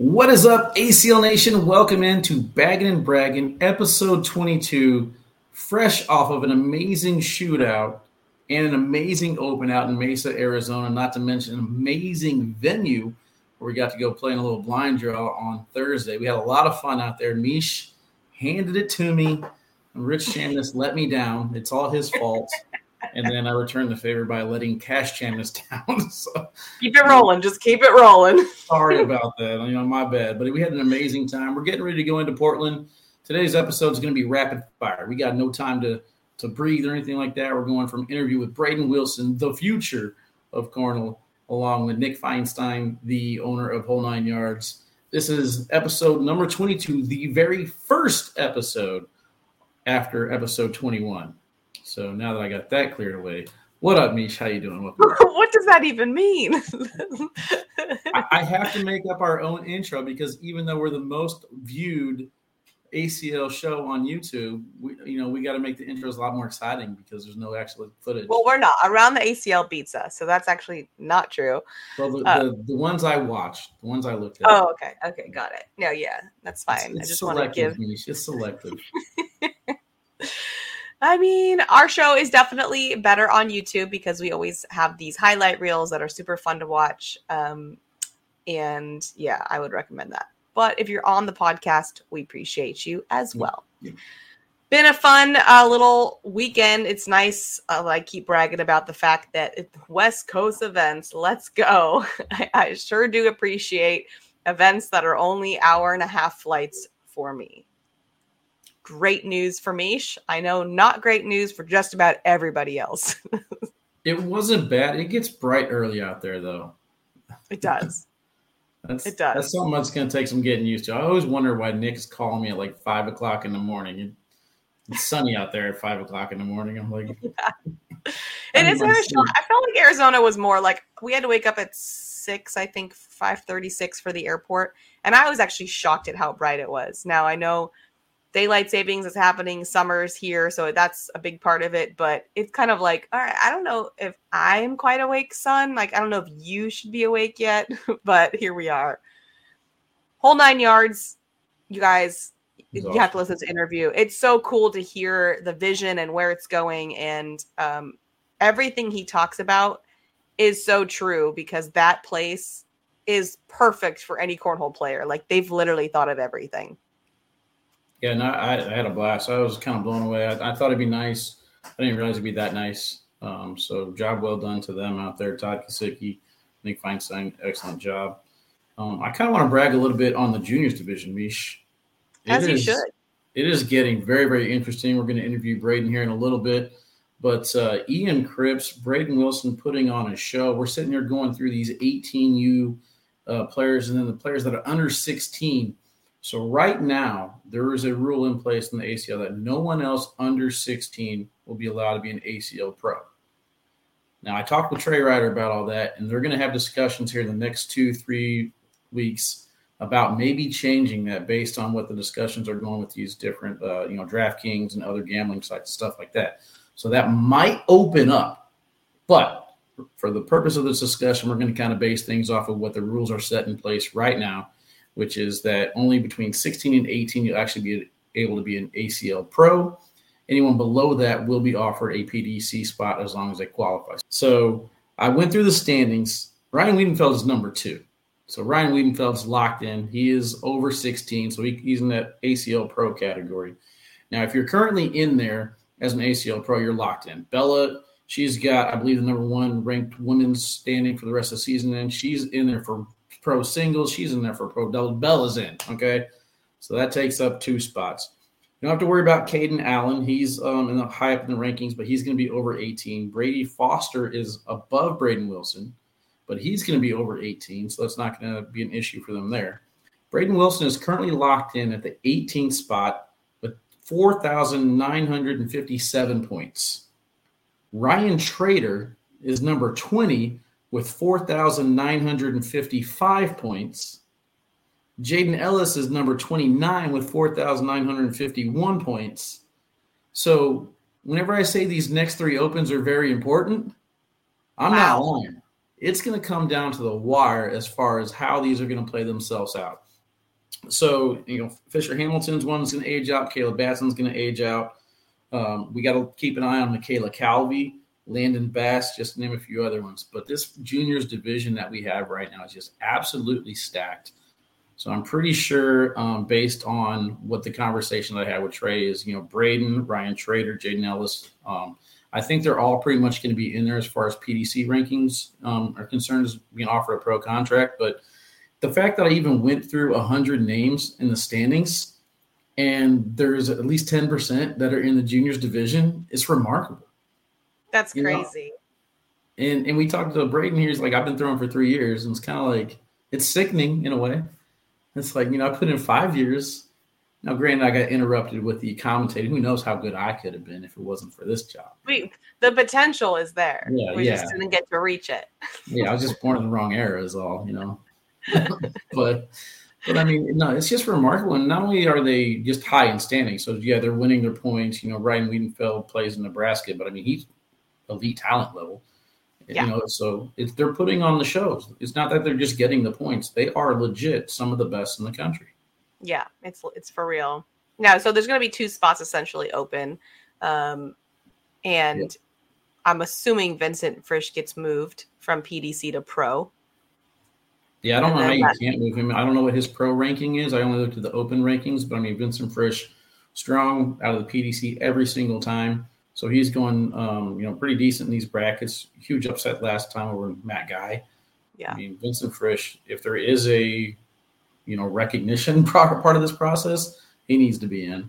What is up, ACL Nation? Welcome into Bagging and Bragging, episode 22, fresh off of an amazing shootout and an amazing open out in Mesa, Arizona, not to mention an amazing venue where we got to go play in a little blind draw on Thursday. We had a lot of fun out there. Meesh handed it to me, and Rich Chamness let me down. It's all his fault and then I returned the favor by letting Cash Chamness down. so, keep it rolling. Just keep it rolling. sorry about that. You know, my bad. But we had an amazing time. We're getting ready to go into Portland. Today's episode is going to be rapid fire. We got no time to to breathe or anything like that. We're going from interview with Brayden Wilson, the future of Cornhole, along with Nic Feinstein, the owner of Hole Nine Yards. This is episode number 22, the very first episode after episode 21. So now that I got that cleared away, what up, Meesh? How you doing? what does that even mean? I, I have to make up our own intro because even though we're the most viewed ACL show on YouTube, we, you know, we got to make the intros a lot more exciting because there's no actual footage. Well, we're not around the ACL beats us, so that's actually not true. Well, the, uh, the, the, ones I watched, the ones I looked at. Oh, okay, okay, got it. No, yeah, that's fine. It's, it's I just want to give. It's selective. I mean, our show is definitely better on YouTube because we always have these highlight reels that are super fun to watch. Um, and yeah, I would recommend that. But if you're on the podcast, we appreciate you as well. Yeah. Been a fun uh, little weekend. It's nice. Uh, I keep bragging about the fact that West Coast events. Let's go. I, I sure do appreciate events that are only hour and a half flights for me great news for Meesh. I know not great news for just about everybody else. it wasn't bad. It gets bright early out there, though. It does. that's, it does. That's something that's going to take some getting used to. I always wonder why Nick is calling me at like five o'clock in the morning. It's sunny out there at five o'clock in the morning. I'm like, yeah. it is Arizona. I felt like Arizona was more like we had to wake up at six, I think five thirty six for the airport, and I was actually shocked at how bright it was. Now I know daylight savings is happening summers here so that's a big part of it but it's kind of like all right i don't know if i'm quite awake son. Like i don't know if you should be awake yet but here we are. Hole nine yards you guys you awesome. have to listen to the interview. It's so cool to hear the vision and where it's going and um, everything he talks about is so true because that place is perfect for any cornhole player. Like they've literally thought of everything yeah, no, I, I, had a blast. I was kind of blown away. I, I, thought it'd be nice. I didn't realize it'd be that nice. Um, so job well done to them out there. Todd Kasicki, Nic Feinstein, excellent job. Um, I kind of want to brag a little bit on the juniors division, Meesh. As you should. It is getting very, very interesting. We're going to interview Brayden here in a little bit. But uh, Ian Cripps, Brayden Wilson putting on a show. We're sitting here going through these 18U uh, players and then the players that are under 16 so right now, there is a rule in place in the ACL that no one else under 16 will be allowed to be an ACL pro. Now, I talked with Trey Ryder about all that, and they're going to have discussions here in the next two, three weeks about maybe changing that based on what the discussions are going with these different, uh, you know, DraftKings and other gambling sites, stuff like that. So that might open up. But for the purpose of this discussion, we're going to kind of base things off of what the rules are set in place right now which is that only between 16 and 18 you'll actually be able to be an ACL pro. Anyone below that will be offered a PDC spot as long as they qualify. So I went through the standings. Ryan Wiedenfeld is number two. So Ryan Wiedenfeld's locked in. He is over 16, so he, he's in that ACL pro category. Now, if you're currently in there as an ACL pro, you're locked in. Bella, she's got, I believe, the number one ranked women's standing for the rest of the season, and she's in there for pro singles. She's in there for pro doubles. Bella's in. Okay. So that takes up two spots. You don't have to worry about Caden Allen. He's um, in the high up in the rankings, but he's going to be over 18. Brady Foster is above Brayden Wilson, but he's going to be over 18. So that's not going to be an issue for them there. Brayden Wilson is currently locked in at the 18th spot with 4,957 points. Ryan Trader is number 20 with 4,955 points. Jaden Ellis is number 29 with 4,951 points. So whenever I say these next three opens are very important, I'm wow. not lying. It's going to come down to the wire as far as how these are going to play themselves out. so you know, Fisher Hamilton's one's going to age out. Caleb Batson's going to age out. Um, we got to keep an eye on Michaela Calvi, Landon Bass, just name a few other ones. But this juniors division that we have right now is just absolutely stacked. So I'm pretty sure, um, based on what the conversation that I had with Trey is, you know, Brayden, Ryan Trader, Jaden Ellis, um, I think they're all pretty much going to be in there as far as PDC rankings um, are concerned as being offered a pro contract. But the fact that I even went through 100 names in the standings and there's at least 10% that are in the juniors division is remarkable. That's crazy. Know? And and we talked to Brayden here. He's like, I've been throwing for three years, and it's kind of like it's sickening in a way. It's like you know, I put in five years. Now, granted, I got interrupted with the commentator. Who knows how good I could have been if it wasn't for this job? We, the potential is there. Yeah, we yeah. just didn't get to reach it. yeah, I was just born in the wrong era, is all. You know, but but I mean, no, it's just remarkable. And not only are they just high in standing, so yeah, they're winning their points. You know, Ryan Wiedenfeld plays in Nebraska, but I mean, he's elite talent level. Yeah. You know, so it's they're putting on the shows. It's not that they're just getting the points; they are legit some of the best in the country. Yeah, it's it's for real. Now, so there's going to be two spots essentially open, um, and Yeah. I'm assuming Vincent Frisch gets moved from PDC to pro. Yeah, I don't And know how you that- can't move him. I don't know what his pro ranking is. I only looked at the open rankings, but I mean Vincent Frisch, strong out of the PDC every single time. So he's going, um, you know, pretty decent in these brackets. Huge upset last time over Matt Guy. Yeah. I mean Vincent Frisch. If there is a, you know, recognition part part of this process, he needs to be in.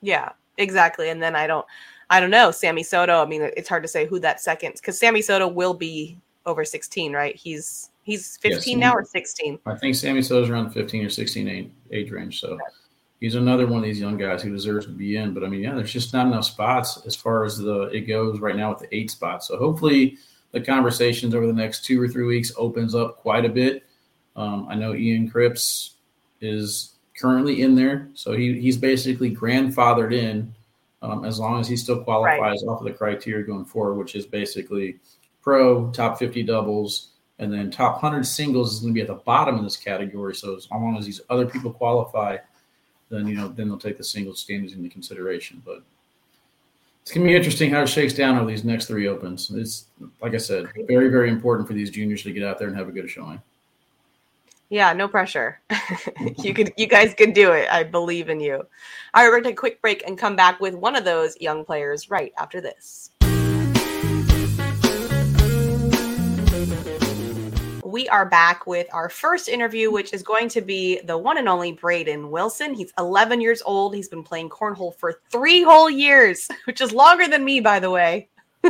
Yeah, exactly. And then I don't, I don't know, Sammy Soto. I mean, it's hard to say who that second because Sammy Soto will be over 16, right? He's he's 15 Yes, now or 16. I think Sammy So's around 15 or 16 age, age range. So he's another one of these young guys who deserves to be in. But I mean, yeah, there's just not enough spots as far as the it goes right now with the eight spots. So hopefully the conversations over the next two or three weeks opens up quite a bit. Um, I know Ian Cripps is currently in there, so he, he's basically grandfathered in um, as long as he still qualifies off of the criteria going forward, which is basically pro, top 50 doubles, and then top 100 singles is going to be at the bottom of this category. So as long as these other people qualify, then you know then they'll take the singles standings into consideration. But it's to be interesting how it shakes down over these next three opens. It's like I said, very very important for these juniors to get out there and have a good showing. Yeah, no pressure. you could, you guys can do it. I believe in you. All right, we're to take a quick break and come back with one of those young players right after this. We are back with our first interview, which is going to be the one and only Brayden Wilson. He's 11 years old. He's been playing cornhole for three whole years, which is longer than me, by the way.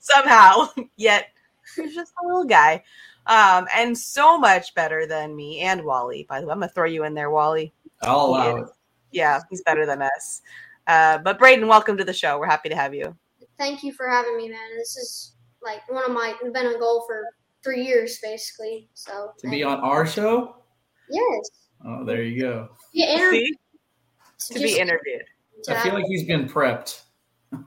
Somehow, yet he's just a little guy um, and so much better than me and Wally. By the way, I'm gonna throw you in there, Wally. I'll allow Yeah. it. Yeah, he's better than us. Uh, but Brayden, welcome to the show. We're happy to have you. Thank you for having me, man. This is like one of my been a goal for three years, basically. So To be on our show? yes, Oh, there you go. yeah, inter- See, to be just- interviewed. I feel like he's been prepped.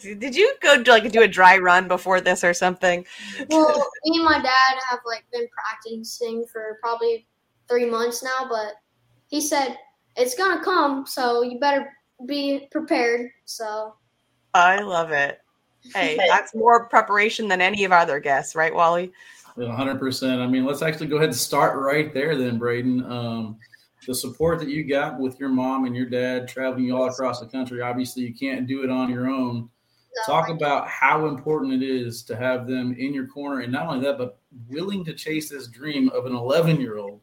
Did you go like do a dry run before this or something? well, me and my dad have like been practicing for probably three months now, but he said it's gonna come, so you better be prepared. So I love it. Hey, that's more preparation than any of our other guests, right, Wally? One hundred percent. I mean, let's actually go ahead and start right there, then, Brayden. Um, the support that you got with your mom and your dad traveling all across the country. Obviously, you can't do it on your own. no, Talk about how important it is to have them in your corner, and not only that, but willing to chase this dream of an 11 year old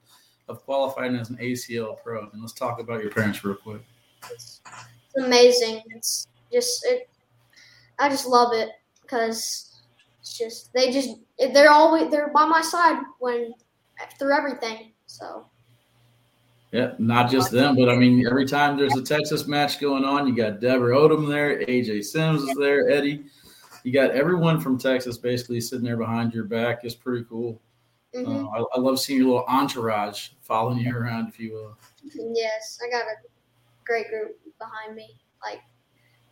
of qualifying as an ACL pro. And let's talk about your parents real quick. it's, it's amazing. It's just it. I just love it because it's just they just they're always they're by my side when through everything. So Yeah, not just them, but I mean, every time there's a Texas match going on, you got Deborah Odom there, AJ Sims is there, Eddie. You got everyone from Texas basically sitting there behind your back. It's pretty cool. mhm. Uh, I, I love seeing your little entourage following you around, if you will. yes, I got a great group behind me. Like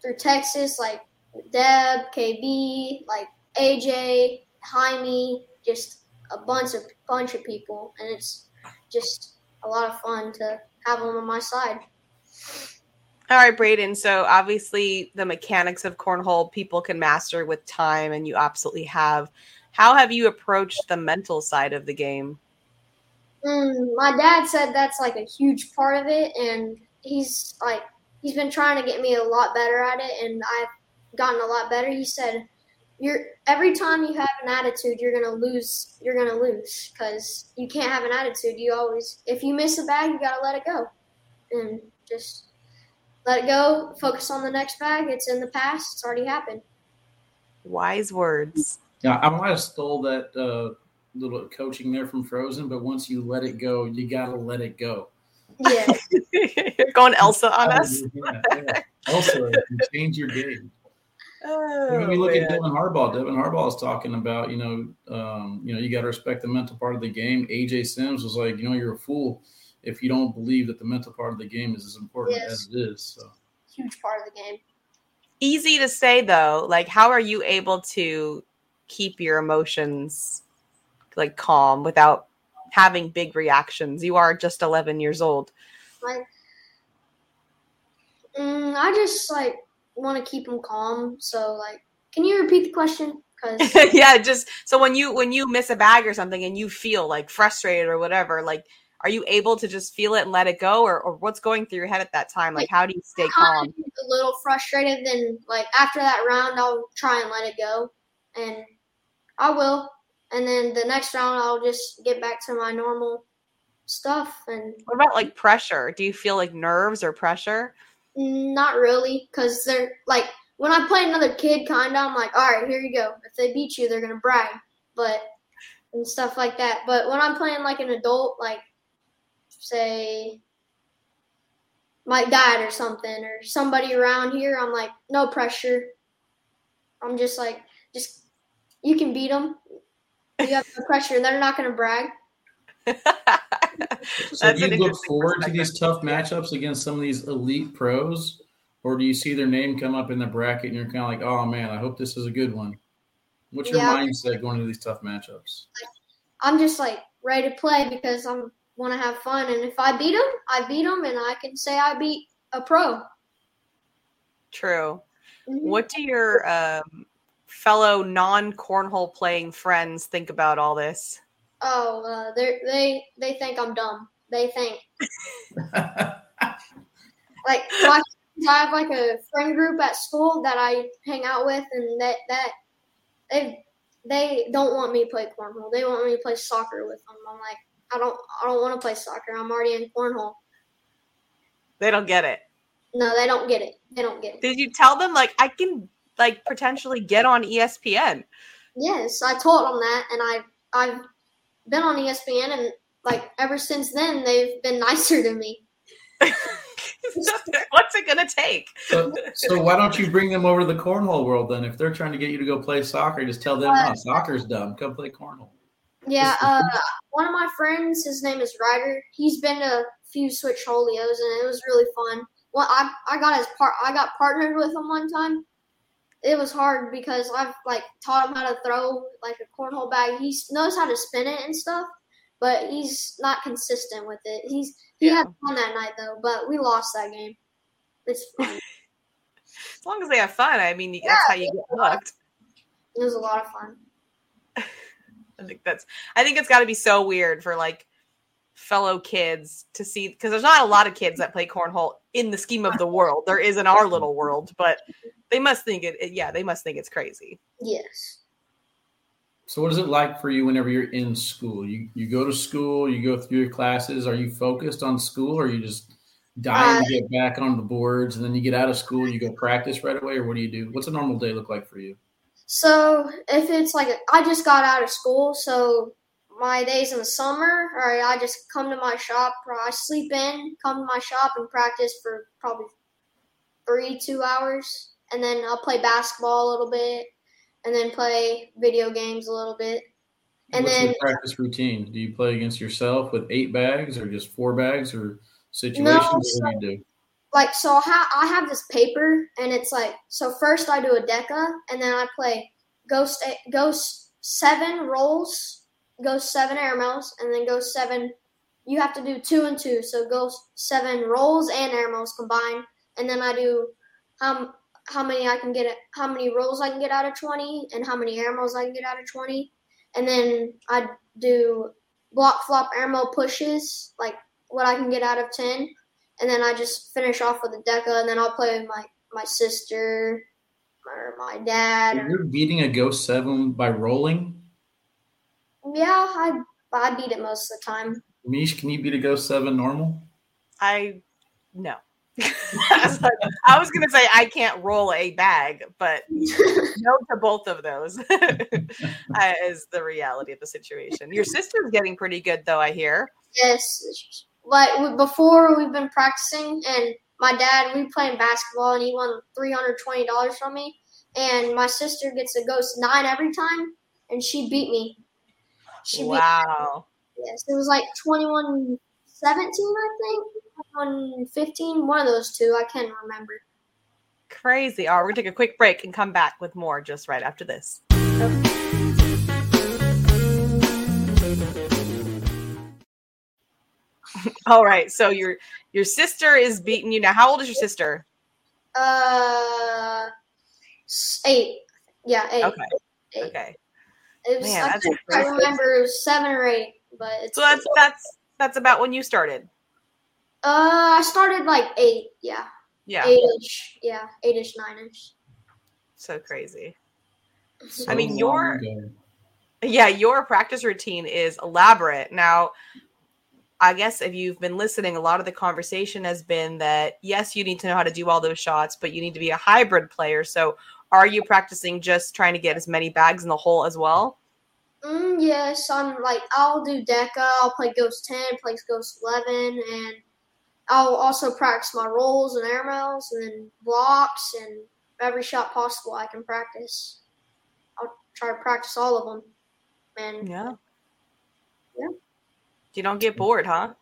through Texas, like Deb, KB, like AJ, Jaime, just a bunch of bunch of people, and it's just a lot of fun to have them on my side. All right, Brayden. So obviously, the mechanics of cornhole people can master with time, and you absolutely have. How have you approached the mental side of the game? Mm, my dad said that's like a huge part of it, and he's like he's been trying to get me a lot better at it, and I've gotten a lot better. He said, "You're every time you have an attitude, you're gonna lose. You're gonna lose because you can't have an attitude. You always, if you miss a bag, you gotta let it go, and just let it go. Focus on the next bag. It's in the past. It's already happened." Wise words. Yeah, I might have stole that uh, little coaching there from Frozen, but once you let it go, you gotta let it go. Yeah. You're going Elsa on us. Yeah, yeah. Elsa, you change your game. Oh, when you look at. Devin Harbaugh, Devin Harbaugh is talking about, you know, um, you know, you got to respect the mental part of the game. AJ Sims was like, you know, you're a fool if you don't believe that the mental part of the game is as important Yes. as it is. So huge part of the game. easy to say though. Like, how are you able to keep your emotions like calm without having big reactions? You are just 11 years old. Like, mm, I just like want to keep them calm. So, like, can you repeat the question? Because yeah, just so when you when you miss a bag or something and you feel like frustrated or whatever, like are you able to just feel it and let it go or, or what's going through your head at that time? Like how do you stay calm? a little frustrated, then like after that round, I'll try and let it go, and I will. And then the next round, I'll just get back to my normal stuff, and What about like pressure? Do you feel like nerves or pressure? Not really, because they're like when I play another kid, kind of, I'm like, all right, here you go. If they beat you, they're gonna brag, but and stuff like that. But when I'm playing like an adult, like say my dad or something or somebody around here, I'm like, no pressure. I'm just like, just you can beat them. You have no pressure. They're not gonna brag. So do you look forward to these tough matchups against some of these elite pros, or do you see their name come up in the bracket and you're kind of like, oh man, I hope this is a good one? What's your Yeah. mindset going into these tough matchups? I'm just like ready to play because I'm want to have fun. And if I beat them, I beat them, and I can say I beat a pro. True. Mhm. What do your um, fellow non cornhole playing friends think about all this? Oh, uh, they they they think I'm dumb. They think like my, I have like a friend group at school that I hang out with, and that that they they don't want me to play cornhole. They want me to play soccer with them. I'm like, I don't I don't want to play soccer. I'm already in cornhole. They don't get it. No, they don't get it. They don't get it. Did you tell them like I can like potentially get on ESPN? Yes, I told them that, and I I've been on ESPN, and like ever since then, they've been nicer to me. What's it gonna take? so, so why don't you bring them over to the cornhole world then? If they're trying to get you to go play soccer, just tell them, no, soccer's dumb. Come play cornhole. Yeah, uh, one of my friends, his name is Ryder. He's been to a few Switch Holios, and it was really fun. Well, I I got his part. I got partnered with him one time. It was hard because I've like taught him how to throw like a cornhole bag. He knows how to spin it and stuff, but he's not consistent with it. He's he Yeah. had fun that night though, but we lost that game. It's fun. As long as they have fun, I mean, that's how you get hooked. it was a lot of fun. I think that's. I think it's got to be so weird for like fellow kids to see because there's not a lot of kids that play cornhole in the scheme of the world. There is in our little world, but they must think it. it- Yeah, they must think it's crazy. Yes. So what is it like for you whenever you're in school? You you go to school, you go through your classes. Are you focused on school, or you just dying to uh, get back on the boards, and then you get out of school, you go practice right away, or what do you do? What's a normal day look like for you? So if it's like I just got out of school, so my days in the summer, or I just come to my shop, or I sleep in, come to my shop and practice for probably three, two hours, and then I'll play basketball a little bit, and then play video games a little bit. And What's then- your practice routine? Do you play against yourself with eight bags, or just four bags, or situations? what do you do? Like so, I ha- I have this paper, and it's like so. First, I do a deca, and then I play ghost eh, ghost seven rolls, go seven air mails, and then go seven you have to do two and two. So go seven rolls and air mails combined, and then I do how how many I can get, how many rolls I can get out of twenty, and how many air mails I can get out of twenty, and then I do block flop air mail pushes, like what I can get out of ten, and then I just finish off with a deca, and then I'll play with my my sister or my dad. You're beating a Ghost Seven by rolling. Yeah, I I beat it most of the time. Meesh, can you beat a Ghost Seven normal? I no. I was, like, I was gonna say I can't roll a bag, but no to both of those uh, is the reality of the situation. Your sister's getting pretty good, though. I hear. Yes, like before we've been practicing, and my dad we playing basketball, and he won three hundred twenty dollars from me, and my sister gets a ghost nine every time, and she beat me. She wow. Beat me. Yes, it was like 21 17, I think. 21 15, one of those two. I can't remember. Crazy. All right, we're going to take a quick break and come back with more just right after this. Okay. All right. So your your sister is beating you now. How old is your sister? Uh, eight. Yeah, eight. Okay. Eight. Okay. It was, Man, I, I remember seven or eight, but it's so that's that's that's about when you started. Uh, I started like eight. Yeah. Yeah. Eight-ish. Yeah, eight-ish, nine-ish. So crazy. So I mean, your yeah, your practice routine is elaborate. Now, I guess if you've been listening, a lot of the conversation has been that yes, you need to know how to do all those shots, but you need to be a hybrid player. So, are you practicing just trying to get as many bags in the hole as well? Mm, yes, I'm like I'll do Deca, I'll play Ghost Ten, play Ghost Eleven, and I'll also practice my rolls and air mails and then blocks and every shot possible I can practice. I'll try to practice all of them. And yeah, yeah. You don't get bored, huh?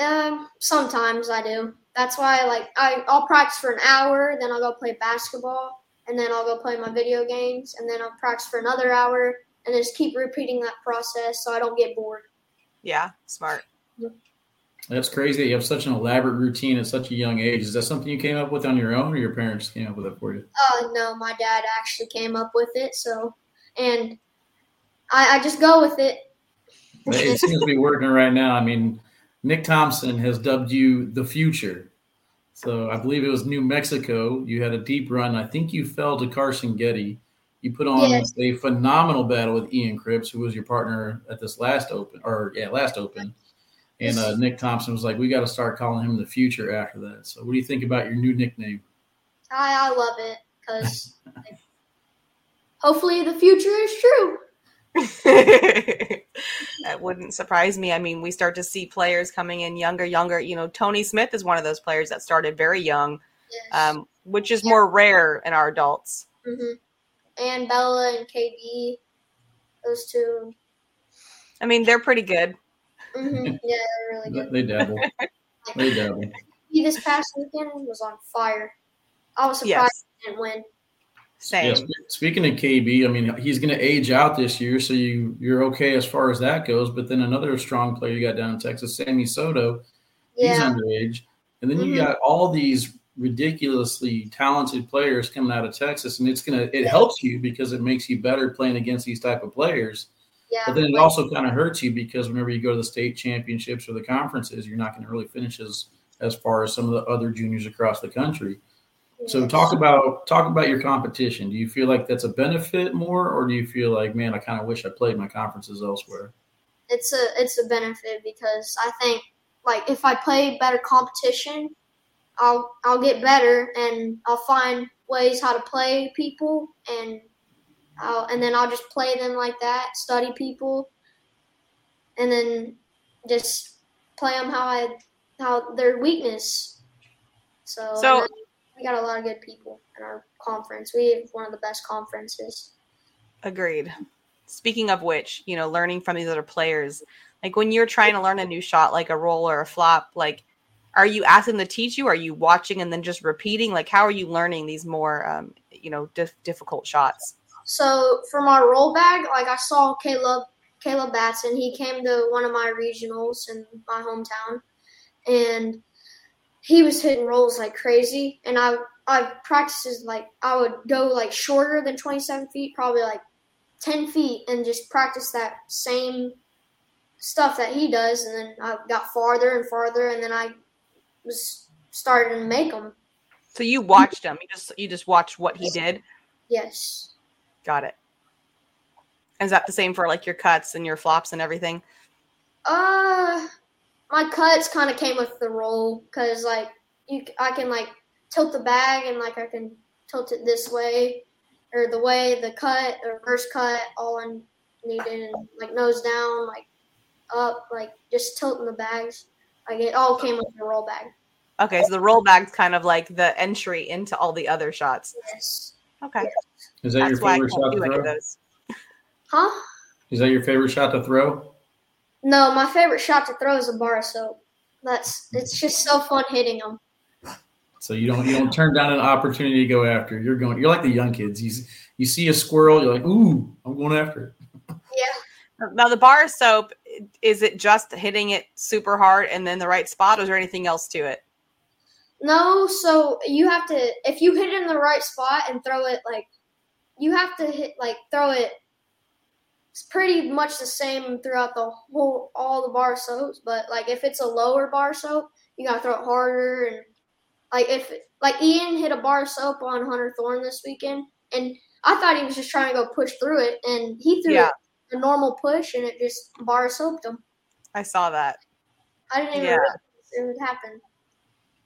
Um, sometimes I do. That's why, like, I I'll practice for an hour, then I'll go play basketball, and then I'll go play my video games, and then I'll practice for another hour, and just keep repeating that process so I don't get bored. Yeah, smart. That's crazy. You have such an elaborate routine at such a young age. Is that something you came up with on your own, or your parents came up with it for you? Oh uh, no, my dad actually came up with it. So, and I, I just go with it. it seems to be working right now. I mean, Nick Thompson has dubbed you the future. So I believe it was New Mexico. You had a deep run. I think you fell to Carson Getty. You put on yes. a phenomenal battle with Ian Cripps, who was your partner at this last open, or yeah, last open. And uh, Nick Thompson was like, "We got to start calling him the future after that." So, what do you think about your new nickname? I I love it because hopefully the future is true. that wouldn't surprise me. I mean, we start to see players coming in younger, younger. You know, Tony Smith is one of those players that started very young, yes. um, which is yeah. more rare in our adults. Mm-hmm. And Bella and KB, those two. I mean, they're pretty good. Mm-hmm. Yeah, they're really good. they dabble. they dabble. He this past weekend was on fire. I was surprised yes. he didn't win. Same. Yeah, speaking of KB, I mean he's going to age out this year, so you you're okay as far as that goes. But then another strong player you got down in Texas, Sammy Soto, yeah. he's underage, and then mm-hmm. you got all these ridiculously talented players coming out of Texas, and it's gonna it helps you because it makes you better playing against these type of players. Yeah, but then it also kind of hurts you because whenever you go to the state championships or the conferences, you're not going to really finish as as far as some of the other juniors across the country. So talk about talk about your competition. Do you feel like that's a benefit more, or do you feel like, man, I kind of wish I played my conferences elsewhere? It's a it's a benefit because I think like if I play better competition, I'll I'll get better and I'll find ways how to play people and I'll and then I'll just play them like that, study people, and then just play them how I how their weakness. So, so we got a lot of good people in our conference. We have one of the best conferences. Agreed. Speaking of which, you know, learning from these other players, like when you're trying to learn a new shot, like a roll or a flop, like are you asking to teach you? Are you watching and then just repeating? Like how are you learning these more, um, you know, dif- difficult shots? So for my roll bag, like I saw Caleb Caleb Batson. He came to one of my regionals in my hometown, and he was hitting rolls like crazy. And I I practiced like I would go like shorter than 27 feet, probably like 10 feet, and just practice that same stuff that he does. And then I got farther and farther, and then I was starting to make them. So you watched him. You just you just watched what he did. Yes. Got it. Is that the same for like your cuts and your flops and everything? Uh, my cuts kind of came with the roll because like you, I can like tilt the bag and like I can tilt it this way or the way the cut or reverse cut all I needed and like nose down like up like just tilting the bags. Like it all came with the roll bag. Okay, so the roll bag's kind of like the entry into all the other shots. Yes. Okay. Is that That's your favorite shot to do any of throw? Huh? Is that your favorite shot to throw? No, my favorite shot to throw is a bar of soap. That's it's just so fun hitting them. So you don't you don't turn down an opportunity to go after. You're going. You're like the young kids. You you see a squirrel, you're like, ooh, I'm going after it. Yeah. Now the bar soap, is it just hitting it super hard and then the right spot, or is there anything else to it? No, so you have to if you hit it in the right spot and throw it like you have to hit like throw it it's pretty much the same throughout the whole all the bar soaps, but like if it's a lower bar soap, you gotta throw it harder and like if like Ian hit a bar soap on Hunter Thorn this weekend and I thought he was just trying to go push through it and he threw Yeah. a normal push and it just bar soaped him. I saw that. I didn't even Yeah. realize it would happen.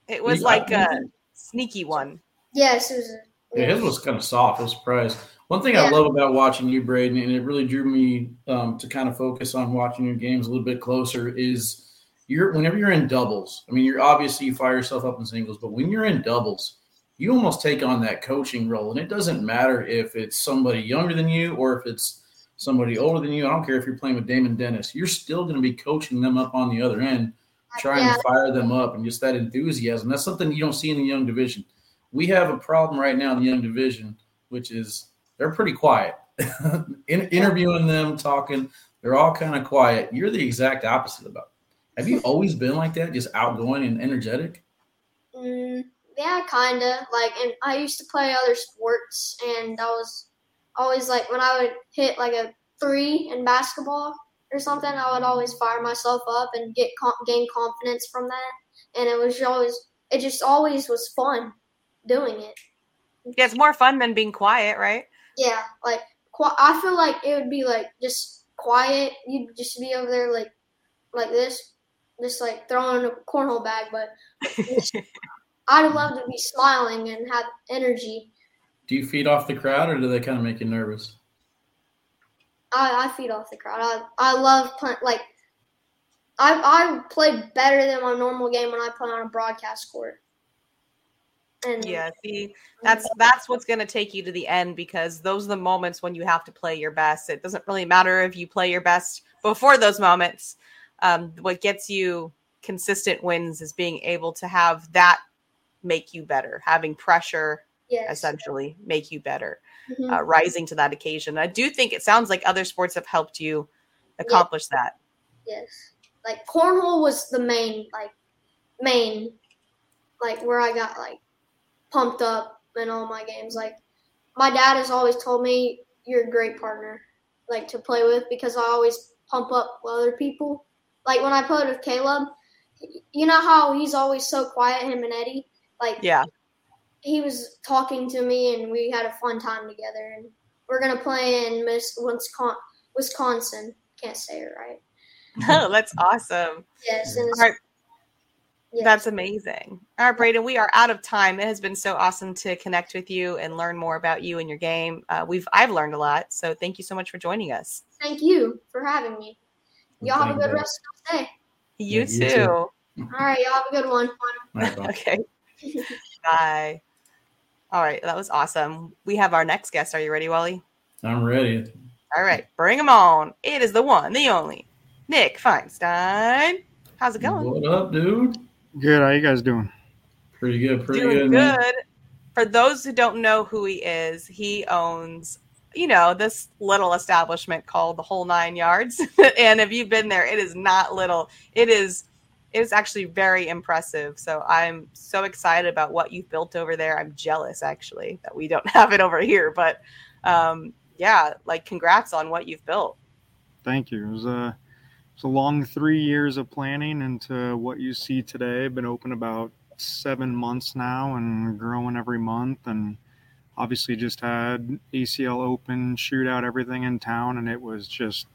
It was You- like a sneaky one. Yes, it was a, Yeah, his was kind of soft. I was surprised. One thing I love about watching you, Brayden, and it really drew me um, to kind of focus on watching your games a little bit closer, is you're whenever you're in doubles. I mean, you're obviously you fire yourself up in singles, but when you're in doubles, you almost take on that coaching role, and it doesn't matter if it's somebody younger than you or if it's somebody older than you. I don't care if you're playing with Damon Dennis. You're still going to be coaching them up on the other end, trying Yeah. to fire them up, and just that enthusiasm. That's something you don't see in the young division. We have a problem right now in the young division, which is they're pretty quiet. in, interviewing them, talking, they're all kind of quiet. You're the exact opposite about. Have you always been like that, just outgoing and energetic? Mm, yeah, kinda. Like, and I used to play other sports, and I was always like, when I would hit like a three in basketball or something, I would always fire myself up and get gain confidence from that. And it was always, it just always was fun doing it. Yeah, it's more fun than being quiet, right? Yeah, like qui- I feel like it would be like just quiet. You'd just be over there like, like this, just like throwing a cornhole bag, but I'd love to be smiling and have energy. Do you feed off the crowd, or do they kind of make you nervous? I, I feed off the crowd. I, I love playing. Like, I I play better than my normal game when I play on a broadcast court. And Yeah, see, that's that's what's going to take you to the end because those are the moments when you have to play your best. It doesn't really matter if you play your best before those moments. Um, what gets you consistent wins is being able to have that make you better, having pressure yes. essentially make you better, Mhm. uh, rising to that occasion. I do think it sounds like other sports have helped you accomplish that. Yes. Like cornhole was the main like main like where I got like pumped up in all my games. Like my dad has always told me you're a great partner like to play with because I always pump up other people. Like when I played with Caleb, you know how he's always so quiet, him and Eddie? Like Yeah. he was talking to me and we had a fun time together and we're gonna play in Miss Wisconsin Wisconsin. Can't say it right. Oh, that's awesome. Yes, and it's, All right. Yes. That's amazing. All right, Brayden, we are out of time. It has been so awesome to connect with you and learn more about you and your game. Uh, we've I've learned a lot, so thank you so much for joining us. Thank you for having me. Y'all have a good rest of the day. You Yeah, too. you too. All right, y'all have a good one. All right. Okay. Bye. All right, that was awesome. We have our next guest. Are you ready, Wally? I'm ready. All right, bring him on. It is the one, the only, Nic Feinstein. How's it going? What up, dude? Good. How you guys doing? Pretty good. Pretty Doing good. good. man. For those who don't know who he is, he owns you know, this little establishment called the Hole Nine Yards. and if you've been there, it is not little. It is it is actually very impressive. So I'm so excited about what you've built over there. I'm jealous actually that we don't have it over here, but um, yeah, like congrats on what you've built. Thank you. It was a it's a long three years of planning into what you see today. Been open about seven months now and growing every month and obviously just had ACL open, shootout, everything in town, and it was just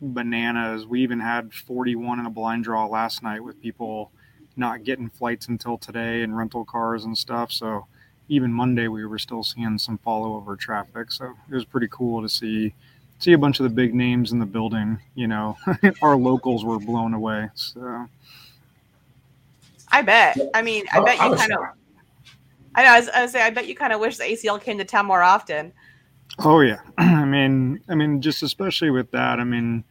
bananas. We even had 41 in a blind draw last night with people not getting flights until today and rental cars and stuff. So even Monday we were still seeing some follow over traffic. So it was pretty cool to see see a bunch of the big names in the building. You know, our locals were blown away. So I bet. I mean, I bet you kind of. I know. I was, I was say, I bet you kind of wish the ACL came to town more often. Oh yeah, I mean, I mean, just especially with that. I mean,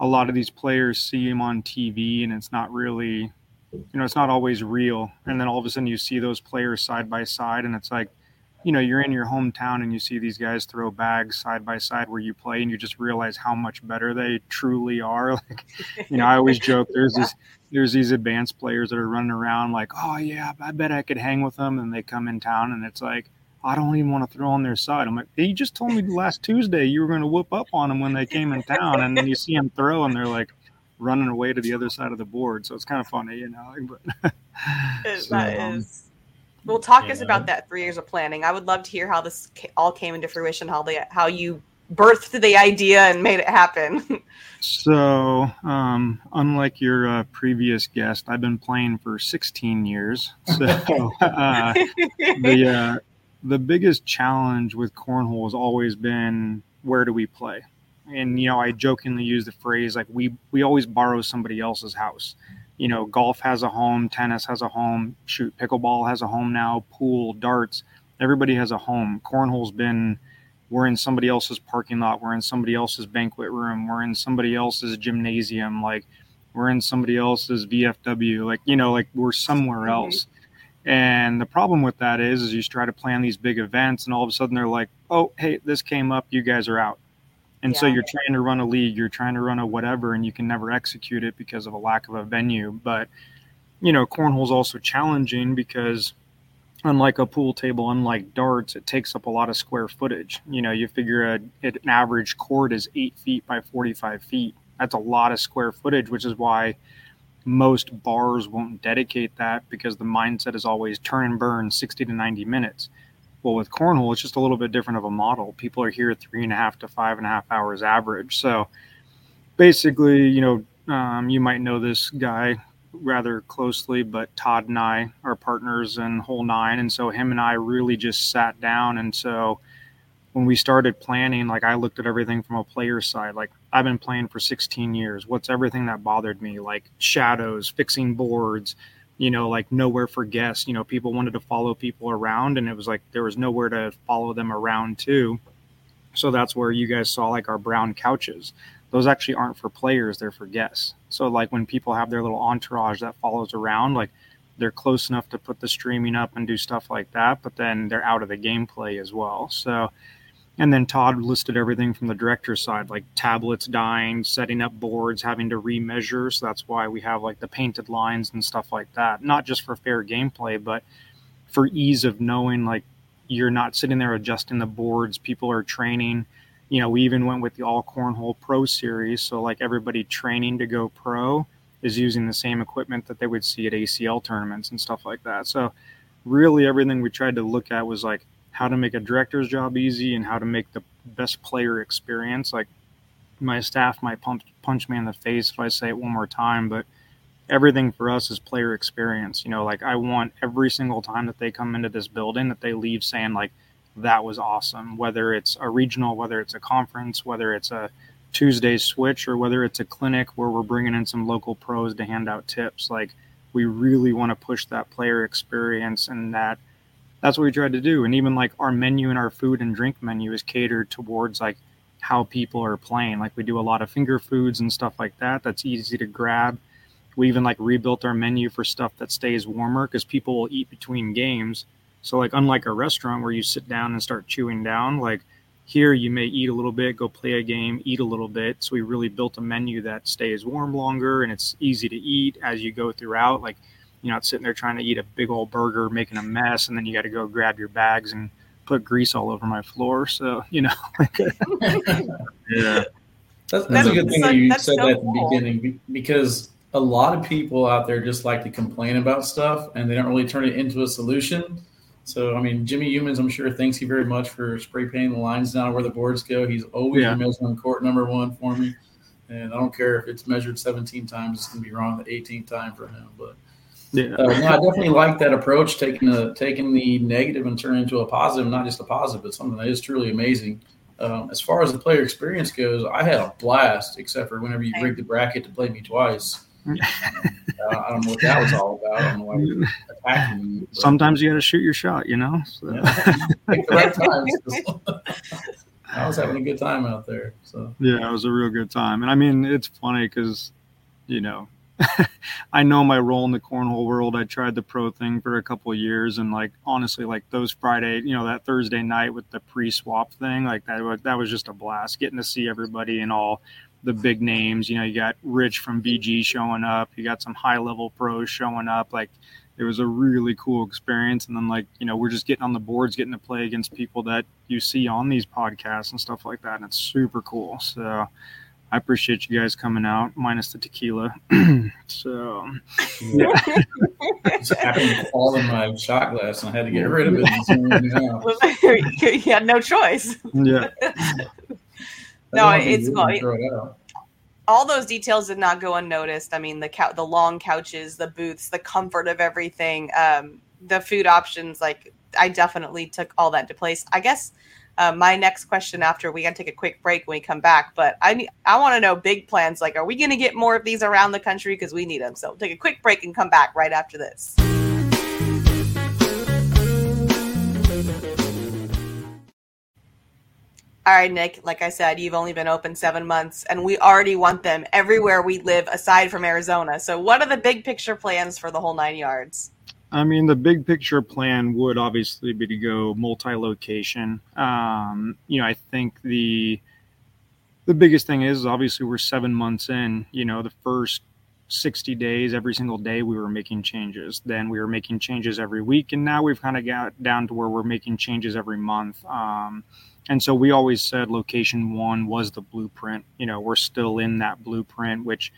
a lot of these players see him on TV, and it's not really, you know, it's not always real. And then all of a sudden, you see those players side by side, and it's like, you know, you're in your hometown and you see these guys throw bags side by side where you play, and you just realize how much better they truly are. Like, you know, I always joke there's yeah. this there's these advanced players that are running around like, oh yeah, I bet I could hang with them, and they come in town, and it's like I don't even want to throw on their side. I'm like, you just told me last Tuesday you were going to whoop up on them when they came in town, and then you see them throw, and they're like running away to the other side of the board. So it's kind of funny, you know. But so, that um, is. Well, talk yeah. us about that three years of planning. I would love to hear how this all came into fruition, how they, how you birthed the idea and made it happen. so, um, unlike your uh, previous guest, I've been playing for 16 years. So, uh, the uh, the biggest challenge with cornhole has always been where do we play? And you know, I jokingly use the phrase like we we always borrow somebody else's house. You know, golf has a home, tennis has a home, shoot pickleball has a home now, pool, darts, everybody has a home. Cornhole's been we're in somebody else's parking lot, we're in somebody else's banquet room, we're in somebody else's gymnasium, like we're in somebody else's VFW, like you know, like we're somewhere mm-hmm. else. And the problem with that is, is you try to plan these big events, and all of a sudden they're like, "Oh, hey, this came up. You guys are out." And yeah. so you're trying to run a league, you're trying to run a whatever, and you can never execute it because of a lack of a venue. But you know, cornhole is also challenging because unlike a pool table, unlike darts, it takes up a lot of square footage. You know, you figure a, an average court is eight feet by 45 feet. That's a lot of square footage, which is why most bars won't dedicate that because the mindset is always turn and burn 60 to 90 minutes. With cornhole, it's just a little bit different of a model. People are here three and a half to five and a half hours average. So basically, you know, um, you might know this guy rather closely, but Todd and I are partners in Hole Nine. And so him and I really just sat down. And so when we started planning, like I looked at everything from a player side. Like I've been playing for 16 years. What's everything that bothered me? Like shadows, fixing boards, you know, like nowhere for guests. You know, people wanted to follow people around, and it was like there was nowhere to follow them around too. So that's where you guys saw like our brown couches. Those actually aren't for players; they're for guests. So like when people have their little entourage that follows around, like they're close enough to put the streaming up and do stuff like that, but then they're out of the gameplay as well. So and then Todd listed everything from the director's side, like tablets dying, setting up boards, having to remeasure. So that's why we have like the painted lines and stuff like that. Not just for fair gameplay, but for ease of knowing like you're not sitting there adjusting the boards. People are training. You know, we even went with the All Cornhole Pro series. So like everybody training to go pro is using the same equipment that they would see at ACL tournaments and stuff like that. So really everything we tried to look at was like how to make a director's job easy and how to make the best player experience. Like my staff might punch, punch me in the face if I say it one more time, but everything for us is player experience. You know, like I want every single time that they come into this building that they leave saying like that was awesome. Whether it's a regional, whether it's a conference, whether it's a Tuesday switch, or whether it's a clinic where we're bringing in some local pros to hand out tips. Like we really want to push that player experience and that that's what we tried to do. And even like our menu and our food and drink menu is catered towards like how people are playing. Like we do a lot of finger foods and stuff like that. That's easy to grab. We even like rebuilt our menu for stuff that stays warmer because people will eat between games. So like unlike a restaurant where you sit down and start chewing down, like here you may eat a little bit, go play a game, eat a little bit. So we really built a menu that stays warm longer and it's easy to eat as you go throughout. Like you're not sitting there trying to eat a big old burger, making a mess, and then you got to go grab your bags and put grease all over my floor. So you know, yeah. That's, that's, a good thing that you said so that at the cool. beginning because a lot of people out there just like to complain about stuff and they don't really turn it into a solution. So, I mean, Jimmy Humans, I'm sure, thanks you very much for spray painting the lines down where the boards go. He's always yeah. measuring court number one for me. And I don't care if it's measured 17 times, it's going to be wrong the 18th time for him. But yeah. Uh, no, I definitely like that approach, taking the taking the negative and turning into a positive, not just a positive, but something that is truly amazing. Um, as far as the player experience goes, I had a blast, except for whenever you break the bracket to play me twice. uh, I don't know what that was all about. I don't know why you attacking me. But. Sometimes you got to shoot your shot, you know. So. Yeah. right times. I was having a good time out there. So yeah, it was a real good time, and I mean, it's funny because you know I know my role in the cornhole world. I tried the pro thing for a couple years, and like honestly, like those Friday, you know, that Thursday night with the pre-swap thing, like that that was just a blast. Getting to see everybody and all the big names. You know, you got Rich from BG showing up. You got some high-level pros showing up. Like it was a really cool experience. And then like you know, we're just getting on the boards, getting to play against people that you see on these podcasts and stuff like that, and it's super cool. So I appreciate you guys coming out, minus the tequila. so, yeah. just happened to fall in my shot glass, and I had to get rid of it. you had no choice. Yeah. no, it's it all those details did not go unnoticed. I mean, the cou- the long couches, the booths, the comfort of everything, um, the food options. Like, I definitely took all that to place. I guess uh, my next question after we got to take a quick break when we come back, but I I want to know big plans. Like, are we going to get more of these around the country because we need them? So take a quick break and come back right after this. All right, Nic, like I said, you've only been open seven months and we already want them everywhere we live aside from Arizona. So, what are the big picture plans for the Hole Nine Yards? I mean, the big picture plan would obviously be to go multi-location. Um, you know, I think the the biggest thing is obviously we're seven months in. You know, the first 60 days, every single day, we were making changes. Then we were making changes every week, and now we've kind of got down to where we're making changes every month. Um, and so we always said location one was the blueprint. You know, we're still in that blueprint, which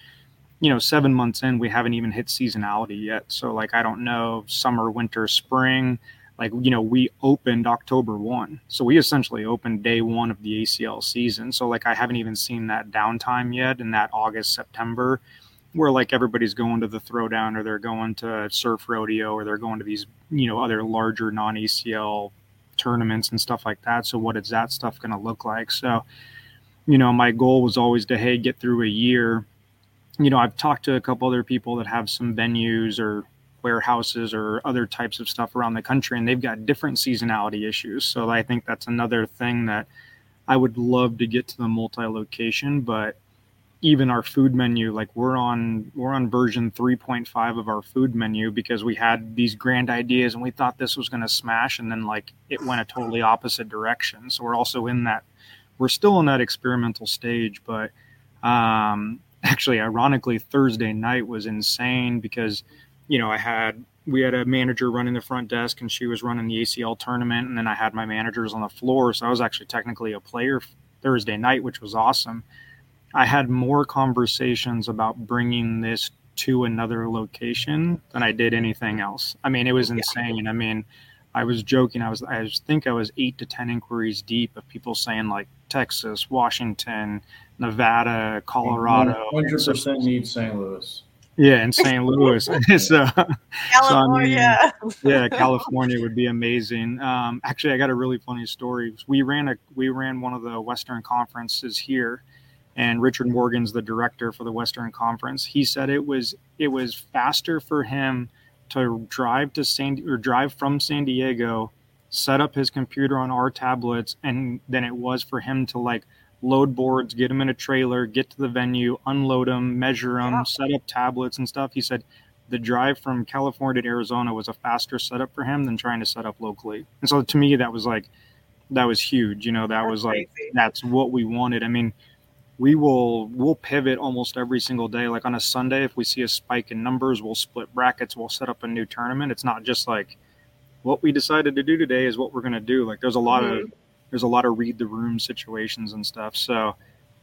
you know, seven months in, we haven't even hit seasonality yet. So, like, I don't know, summer, winter, spring. Like, you know, we opened October 1. So, we essentially opened day one of the ACL season. So, like, I haven't even seen that downtime yet in that August, September, where like everybody's going to the throwdown or they're going to surf rodeo or they're going to these, you know, other larger non ACL tournaments and stuff like that. So, what is that stuff going to look like? So, you know, my goal was always to, hey, get through a year you know, I've talked to a couple other people that have some venues or warehouses or other types of stuff around the country, and they've got different seasonality issues. So I think that's another thing that I would love to get to the multi-location, but even our food menu, like we're on we're on version 3.5 of our food menu because we had these grand ideas and we thought this was going to smash, and then like it went a totally opposite direction. So we're also in that we're still in that experimental stage, but um, actually ironically thursday night was insane because you know i had we had a manager running the front desk and she was running the acl tournament and then i had my managers on the floor. So i was actually technically a player thursday night which was awesome. I had more conversations about bringing this to another location than i did anything else. I mean it was insane. I mean I was joking. I was I think I was eight to ten inquiries deep of people saying like Texas, Washington, Nevada, Colorado. Hundred percent need St. Louis. Yeah, in St. Louis. so, California. So, I mean, yeah, California would be amazing. Um, actually, I got a really funny story. We ran a we ran one of the Western conferences here, and Richard Morgan's the director for the Western Conference. He said it was it was faster for him to drive to San or drive from San Diego, set up his computer on our tablets, and than it was for him to like load boards, get them in a trailer, get to the venue, unload them, measure them, yeah. set up tablets and stuff. He said the drive from California to Arizona was a faster setup for him than trying to set up locally. And so to me, that was like that was huge. You know, that that's was like crazy. that's what we wanted. I mean, we will we'll pivot almost every single day. Like on a Sunday, if we see a spike in numbers, we'll split brackets. We'll set up a new tournament. It's not just like what we decided to do today is what we're going to do. Like there's a lot mm-hmm. of there's a lot of read the room situations and stuff. So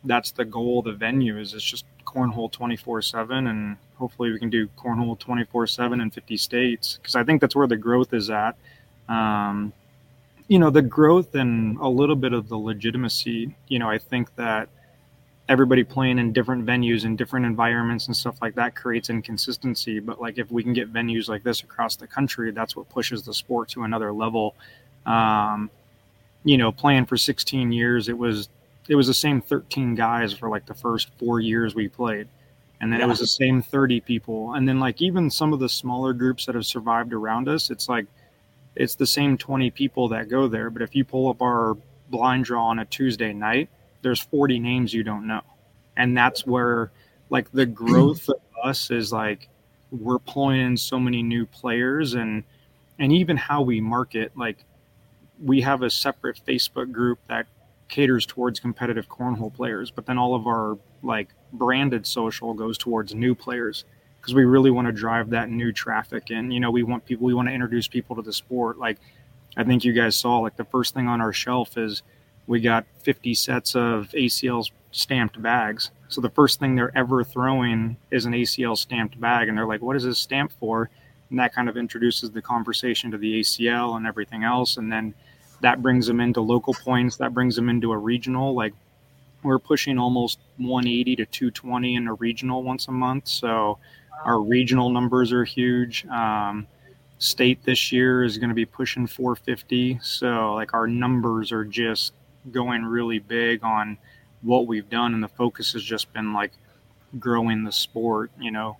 that's the goal of the venue is it's just cornhole 24 7 and hopefully we can do cornhole 24 7 in 50 states because i think that's where the growth is at. Um, you know the growth and a little bit of the legitimacy you know i think that everybody playing in different venues and different environments and stuff like that creates inconsistency. But like if we can get venues like this across the country that's what pushes the sport to another level. Um, you know playing for 16 years it was it was the same 13 guys for like the first four years we played. And then yeah. it was the same 30 people. And then like even some of the smaller groups that have survived around us it's like it's the same 20 people that go there. But if you pull up our blind draw on a tuesday night there's 40 names you don't know. And that's where like the growth of us is like we're pulling in so many new players and and even how we market like we have a separate facebook group that caters towards competitive cornhole players, but then all of our like branded social goes towards new players because we really want to drive that new traffic in. You know, we want people, we want to introduce people to the sport. Like I think you guys saw, like the first thing on our shelf is we got 50 sets of ACL stamped bags. So the first thing they're ever throwing is an ACL stamped bag, and they're like, "What is this stamp for?" And that kind of introduces the conversation to the ACL and everything else, and then that brings them into local points. That brings them into a regional. Like we're pushing almost 180 to 220 in a regional once a month. So our regional numbers are huge. Um, state this year is going to be pushing 450 so like our numbers are just going really big on what we've done. And the focus has just been like growing the sport you know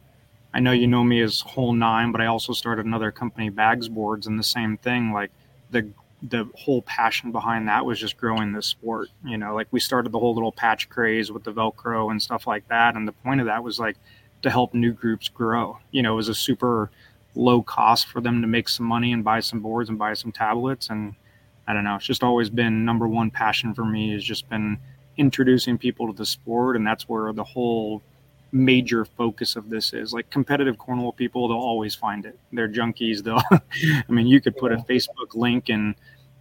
i know you know me as Hole Nine but i also started another company bags boards and the same thing like the the whole passion behind that was just growing this sport. You know, like we started the whole little patch craze with the Velcro and stuff like that. And the point of that was like to help new groups grow. You know, it was a super low cost for them to make some money and buy some boards and buy some tablets. And I don't know, it's just always been number one passion for me has just been introducing people to the sport. And that's where the whole major focus of this is like competitive cornhole people they'll always find it. They're junkies they'll i mean you could put a facebook link in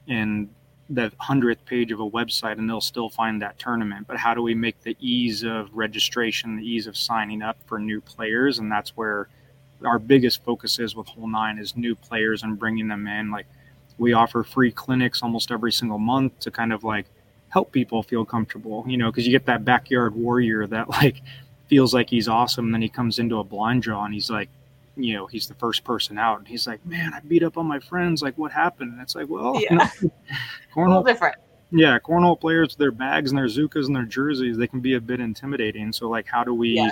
in the hundredth page of a website and they'll still find that tournament. But how do we make the ease of registration the ease of signing up for new players? And that's where our biggest focus is with Hole Nine is new players and bringing them in. Like we offer free clinics almost every single month to kind of like help people feel comfortable you know because you get that backyard warrior that like feels like he's awesome. And then he comes into a blind draw and he's like, you know, he's the first person out. And he's like, man, I beat up on my friends. Like, what happened? And it's like, well, yeah. know, cornhole, different. Yeah, cornhole players, their bags and their Zucas and their jerseys, they can be a bit intimidating. So, like, how do we, yeah.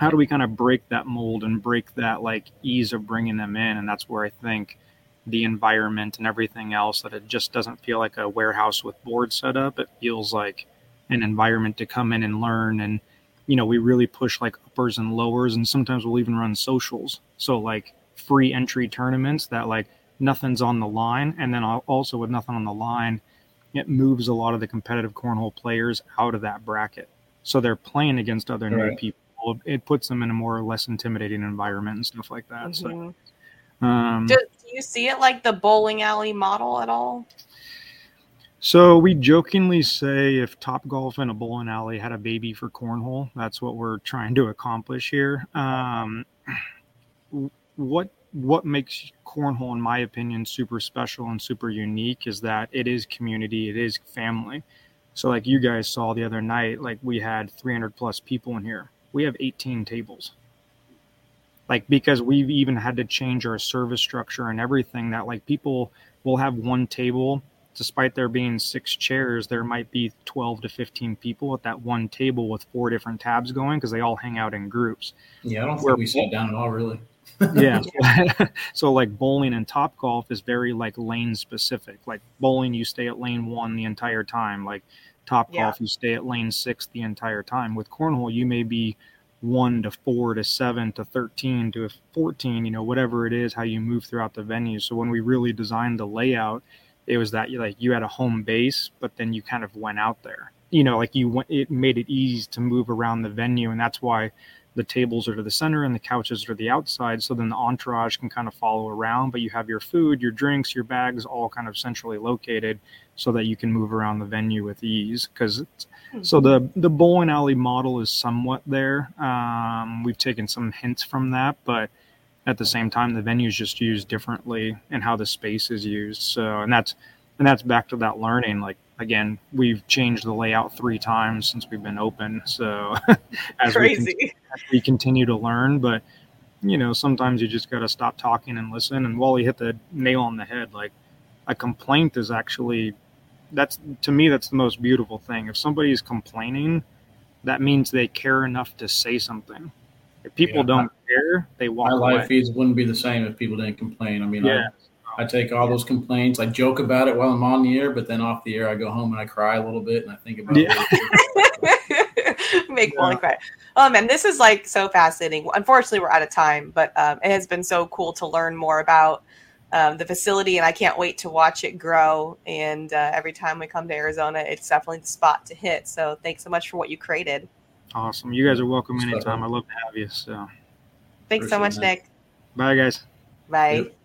how do we kind of break that mold and break that like ease of bringing them in? And that's where I think the environment and everything else that it just doesn't feel like a warehouse with boards set up. It feels like an environment to come in and learn and you know, we really push like uppers and lowers, and sometimes we'll even run socials. So like free entry tournaments that like nothing's on the line, and then also with nothing on the line, it moves a lot of the competitive cornhole players out of that bracket. So they're playing against other right. new people. It puts them in a more or less intimidating environment and stuff like that. Mm-hmm. So, um, do, do you see it like the bowling alley model at all? So we jokingly say if Top Golf and a bowling alley had a baby for cornhole, that's what we're trying to accomplish here. Um, what what makes cornhole, in my opinion, super special and super unique is that it is community, it is family. So like you guys saw the other night, like we had 300 plus people in here. We have 18 tables. Like because we've even had to change our service structure and everything that like people will have one table despite there being six chairs, there might be 12 to 15 people at that one table with four different tabs going because they all hang out in groups. Yeah, I don't think we sat down at all, really. yeah. so, like bowling and top golf is very like lane specific. Like bowling, you stay at lane one the entire time. Like top yeah. golf, you stay at lane six the entire time. With cornhole, you may be one to four to seven to 13 to 14, you know, whatever it is, how you move throughout the venue. So when we really designed the layout, it was that you like you had a home base, but then you kind of went out there. You know, like you went, it made it easy to move around the venue, and that's why the tables are to the center and the couches are the outside. So then the entourage can kind of follow around, but you have your food, your drinks, your bags all kind of centrally located so that you can move around the venue with ease. Because mm-hmm. so the the bowling alley model is somewhat there. Um, we've taken some hints from that, but at the same time, the venue is just used differently and how the space is used. So and that's and that's back to that learning. Like again, we've changed the layout three times since we've been open. So as crazy. We, as we continue to learn, but you know, sometimes you just got to stop talking and listen. And Wally hit the nail on the head. Like a complaint is actually that's to me that's the most beautiful thing. If somebody's complaining, that means they care enough to say something. If people yeah, don't care, they walk. My away. live feeds wouldn't be the same if people didn't complain. I mean, yeah. I, I take all those complaints. I joke about it while I'm on the air, but then off the air, I go home and I cry a little bit and I think about yeah. it. Make yeah. Wally cry. Oh man, this is like so fascinating. Unfortunately, we're out of time, but um, it has been so cool to learn more about um, the facility, and I can't wait to watch it grow. And uh, every time we come to Arizona, it's definitely the spot to hit. So thanks so much for what you created. Awesome. You guys are welcome anytime. I love to have you. So thanks so much, that. Nic. Bye, guys. Bye. Yep.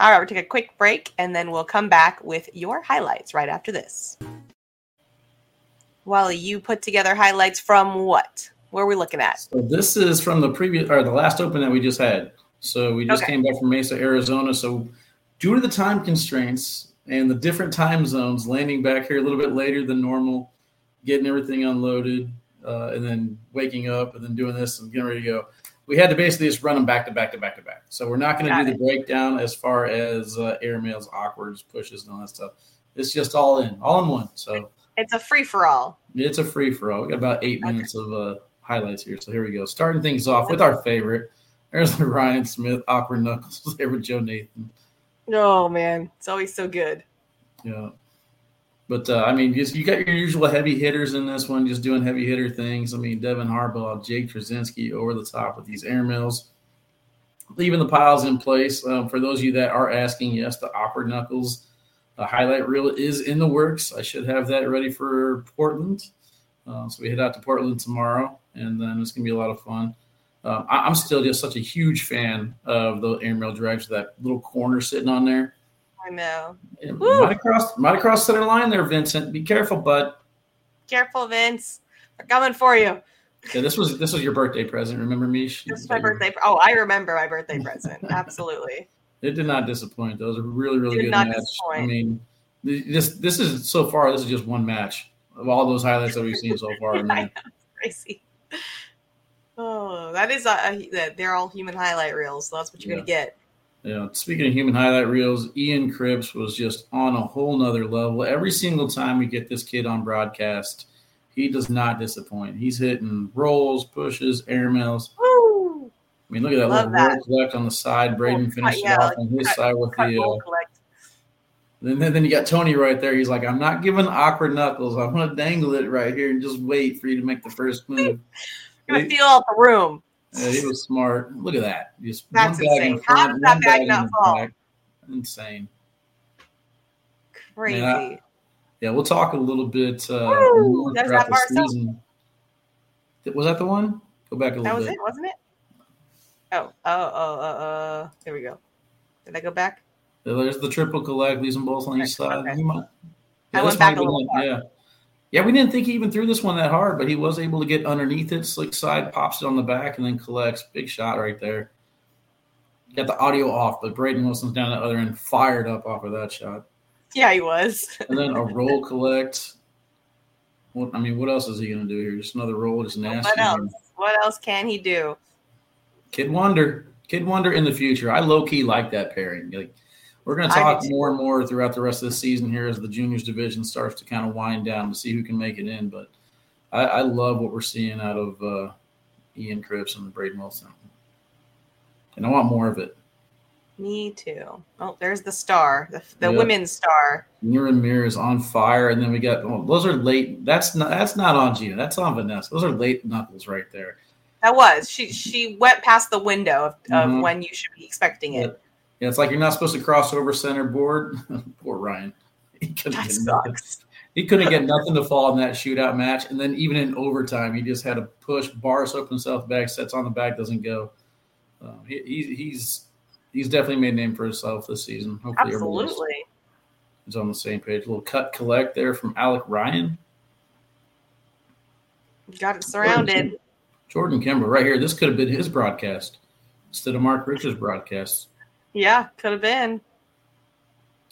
All right, we'll take a quick break and then we'll come back with your highlights right after this. Wally, you put together highlights from what? Where are we looking at? So this is from the previous or the last open that we just had. So we just okay. came back from Mesa, Arizona. So due to the time constraints and the different time zones, landing back here a little bit later than normal, getting everything unloaded, uh, and then waking up and then doing this and getting ready to go. We had to basically just run them back to back to back to back. So we're not going to do it. the breakdown as far as uh, airmails, awkwards, pushes, and all that stuff. It's just all in, all in one. So it's a free for all. It's a free for all. We got about eight okay. minutes of uh, highlights here. So here we go. Starting things off with our favorite there's the Ryan Smith awkward knuckles there with Joe Nathan. Oh man, it's always so good. Yeah, but uh, I mean, just you got your usual heavy hitters in this one, just doing heavy hitter things. I mean, Devin Harbaugh, Jake Trzynski over the top with these airmails, leaving the piles in place. Um, for those of you that are asking, yes, the awkward knuckles the highlight reel is in the works. I should have that ready for Portland. Uh, so we head out to Portland tomorrow, and then it's gonna be a lot of fun. Um, I, am still just such a huge fan of the air airmail drives. That little corner sitting on there. I know. Might across, might across center line there, Vincent. Be careful, bud. Careful, Vince. They're coming for you. Yeah, this was this was your birthday present. Remember me? This was my birthday. Oh, I remember my birthday present. Absolutely. It did not disappoint. That was a really really good match. Disappoint. I mean, this this is so far. This is just one match of all those highlights that we've seen so far. yeah, crazy. Oh, that is a, a, they're all human highlight reels. So that's what you're yeah. gonna get. Yeah. Speaking of human highlight reels, Ian Cripps was just on a whole nother level. Every single time we get this kid on broadcast, he does not disappoint. He's hitting rolls, pushes, airmails. Woo! I mean, look at that Love little that. roll collect on the side. Brayden finished yeah, off on his cut, side with the. Uh, then, then you got Tony right there. He's like, I'm not giving awkward knuckles. I'm going to dangle it right here and just wait for you to make the first move. You're gonna feel out the room. Yeah, he was smart. Look at that. Just That's one bag insane. in front, How does that bag not fall? Back. Insane. Crazy. I, yeah, we'll talk a little bit uh, more throughout the season. Was that the one? Go back a little that was bit. it, wasn't it? Oh, oh, oh, uh, uh, here we go. Did I go back? Yeah, there's the triple collect, leaves them both on each side. Okay. Might, yeah, I went back a little. Yeah, yeah, we didn't think he even threw this one that hard, but he was able to get underneath it, slick side, pops it on the back, and then collects. Big shot right there. Got the audio off, but Brayden Wilson's down the other end, fired up off of that shot. Yeah, he was. and then a roll collect. What I mean, what else is he going to do here? Just another roll, just nasty. What else? What else can he do? Kid Wonder, Kid Wonder in the future. I low key like that pairing. Like we're going to talk more and more throughout the rest of the season here as the juniors division starts to kind of wind down to see who can make it in. But I, I love what we're seeing out of uh, Ian Cripps and Brayden Wilson, and I want more of it. Me too. Oh, there's the star, the, the yep. women's star. Mira Mir is on fire, and then we got oh, those are late. That's not that's not on Gina. That's on Vanessa. Those are late knuckles right there. That was she. She went past the window of, mm-hmm. of when you should be expecting it. Yep. It's like you're not supposed to cross over center board. Poor Ryan. He couldn't that get sucks. He couldn't get nothing to fall in that shootout match. And then even in overtime, he just had to push. Bars open himself back, sets on the back, doesn't go. Um, he, he's he's definitely made a name for himself this season. Hopefully, absolutely. He's on the same page. A little cut collect there from Alec Ryan. Got it surrounded. Jordan Kemba, right here. This could have been his broadcast instead of Mark Richards' broadcast. Yeah, could have been.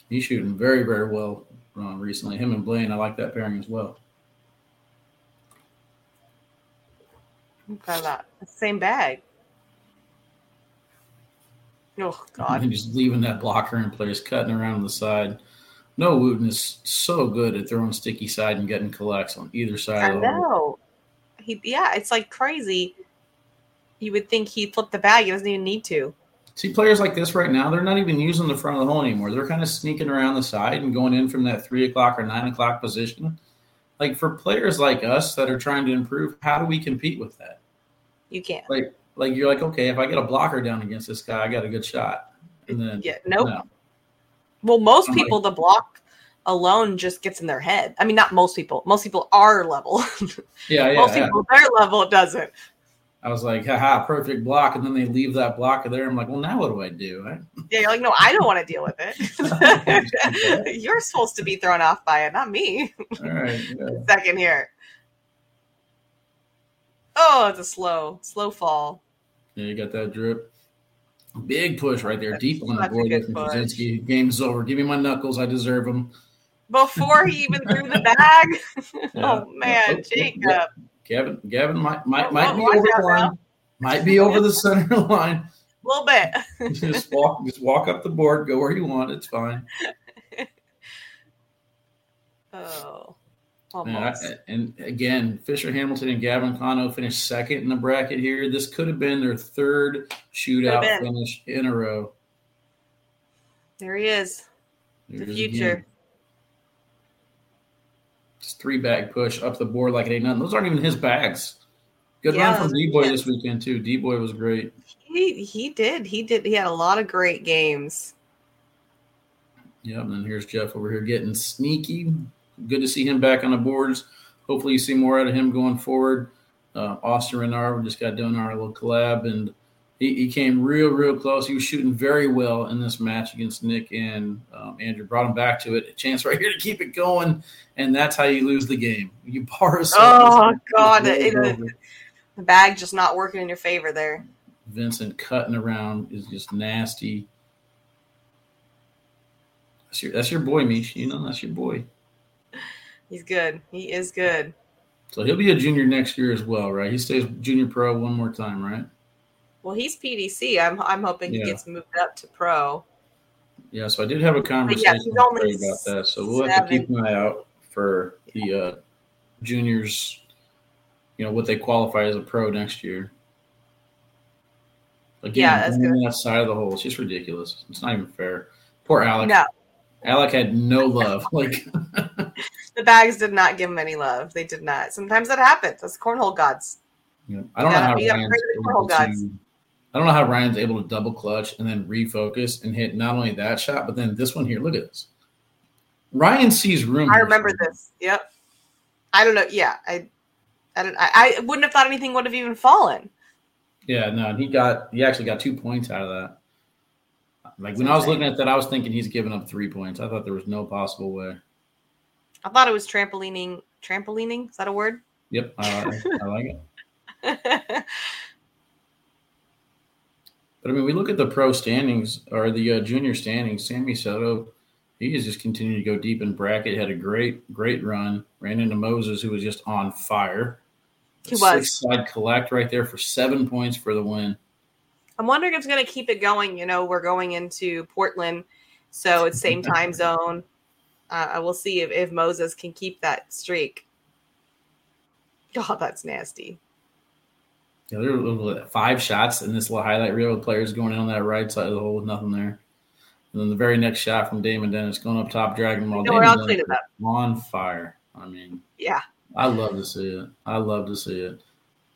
He's shooting very, very well uh, recently. Him and Blaine, I like that pairing as well. Got that same bag. Oh God! And just leaving that blocker in place, cutting around the side. No, Wooten is so good at throwing sticky side and getting collects on either side. I know. He, yeah, it's like crazy. You would think he'd flip the bag. He doesn't even need to. See players like this right now, they're not even using the front of the hole anymore. They're kind of sneaking around the side and going in from that three o'clock or nine o'clock position. Like for players like us that are trying to improve, how do we compete with that? You can't. Like, like you're like, okay, if I get a blocker down against this guy, I got a good shot. And then yeah, nope. No. Well, most I'm people, like, the block alone just gets in their head. I mean, not most people. Most people are level. Yeah, yeah. most yeah. people, their level doesn't. I was like, haha, perfect block. And then they leave that block there. I'm like, well, now what do I do? yeah, you're like, no, I don't want to deal with it. you're supposed to be thrown off by it, not me. All right. Yeah. Second here. Oh, it's a slow, slow fall. Yeah, you got that drip. Big push right there, deep on the board from. Game's over. Give me my knuckles. I deserve them. Before he even threw the bag. oh man, oh, oh, Jacob. Gavin, Gavin might might, might be over the line. Now. Might be over the center line. A little bit. just walk, just walk up the board. Go where you want. It's fine. oh. I, and again, Fisher Hamilton and Gavin Cano finished second in the bracket here. This could have been their third shootout finish in a row. There he is. The future. Just three bag push up the board like it ain't nothing. Those aren't even his bags. Good yeah, run from D Boy this weekend too. D Boy was great. He he did. He did. He had a lot of great games. Yeah, and then here's Jeff over here getting sneaky good to see him back on the boards. Hopefully, you see more out of him going forward. Uh, Austin Renard, we just got done our little collab, and he, he, came real, real close. He was shooting very well in this match against Nick and um, Andrew. Brought him back to it. A chance right here to keep it going, and that's how you lose the game. You bar Oh God, it, it, the bag just not working in your favor there. Vincent cutting around is just nasty. That's your that's your boy, Meesh. You know that's your boy. He's good. He is good. So he'll be a junior next year as well, right? He stays junior pro one more time, right? Well, he's PDC. I'm I'm hoping yeah. he gets moved up to pro. Yeah, so I did have a conversation yeah, about that. So we'll seven. have to keep an eye out for the uh, juniors. You know what they qualify as a pro next year. Again, yeah, that's that side of the hole, it's just ridiculous. It's not even fair. Poor Alex. No. Alec had no love. Like the bags did not give him any love. They did not. Sometimes that happens. That's cornhole gods. Yeah. I don't know how Ryan's able to, I don't know how Ryan's able to double clutch and then refocus and hit not only that shot, but then this one here. Look at this. Ryan sees room. I remember this. Yep. I don't know. Yeah, I, I don't. I, I wouldn't have thought anything would have even fallen. Yeah, no, he got. He actually got two points out of that. Like when I was looking at that, I was thinking he's giving up three points. I thought there was no possible way. I thought it was trampolining. Trampolining is that a word? Yep, uh, I like it. but I mean, we look at the pro standings or the uh, junior standings. Sammy Soto, he has just continued to go deep in bracket. Had a great, great run. Ran into Moses, who was just on fire. He was side collect right there for seven points for the win. I'm wondering if it's going to keep it going. You know, we're going into Portland, so it's same time zone. Uh, we'll see if, if Moses can keep that streak. God, that's nasty. Yeah, there were five shots in this little highlight reel with players going in on that right side of the hole with nothing there. And then the very next shot from Damon Dennis going up top, dragging them all. No, Damon Dennis on fire. I mean, yeah, I love to see it. I love to see it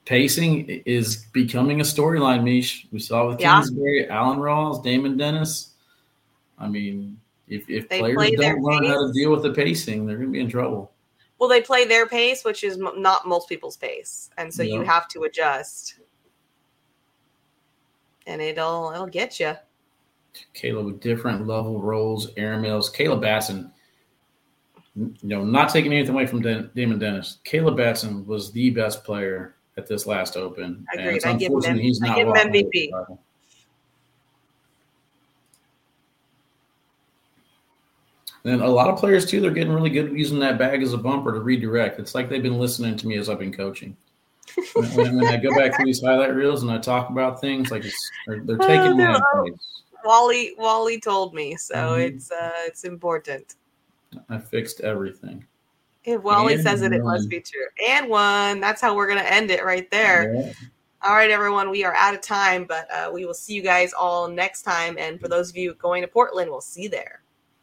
pacing is becoming a storyline, Meesh. We saw with yeah. Kingsbury, Alan Rawls, Damon Dennis. I mean, if, if players play don't learn pace. how to deal with the pacing, they're going to be in trouble. Well, they play their pace, which is not most people's pace, and so you have to adjust, and it'll it'll get you. Caleb with different level roles, airmails. Caleb Batson, you know, not taking anything away from Damon Dennis. Caleb Batson was the best player at this last Open. Agreed. I give him, he's not I give him MVP. And a lot of players too, they're getting really good at using that bag as a bumper to redirect. It's like they've been listening to me as I've been coaching. when, when, I go back through these highlight reels and I talk about things, like they're, they're, taking oh, no. advice. Wally Wally told me, so mm-hmm. it's uh, it's important. I fixed everything. If Wally and says it, one. it must be true. And one. That's how we're gonna end it right there. Yeah. All right, everyone. We are out of time, but uh, we will see you guys all next time. And for those of you going to Portland, we'll see you there.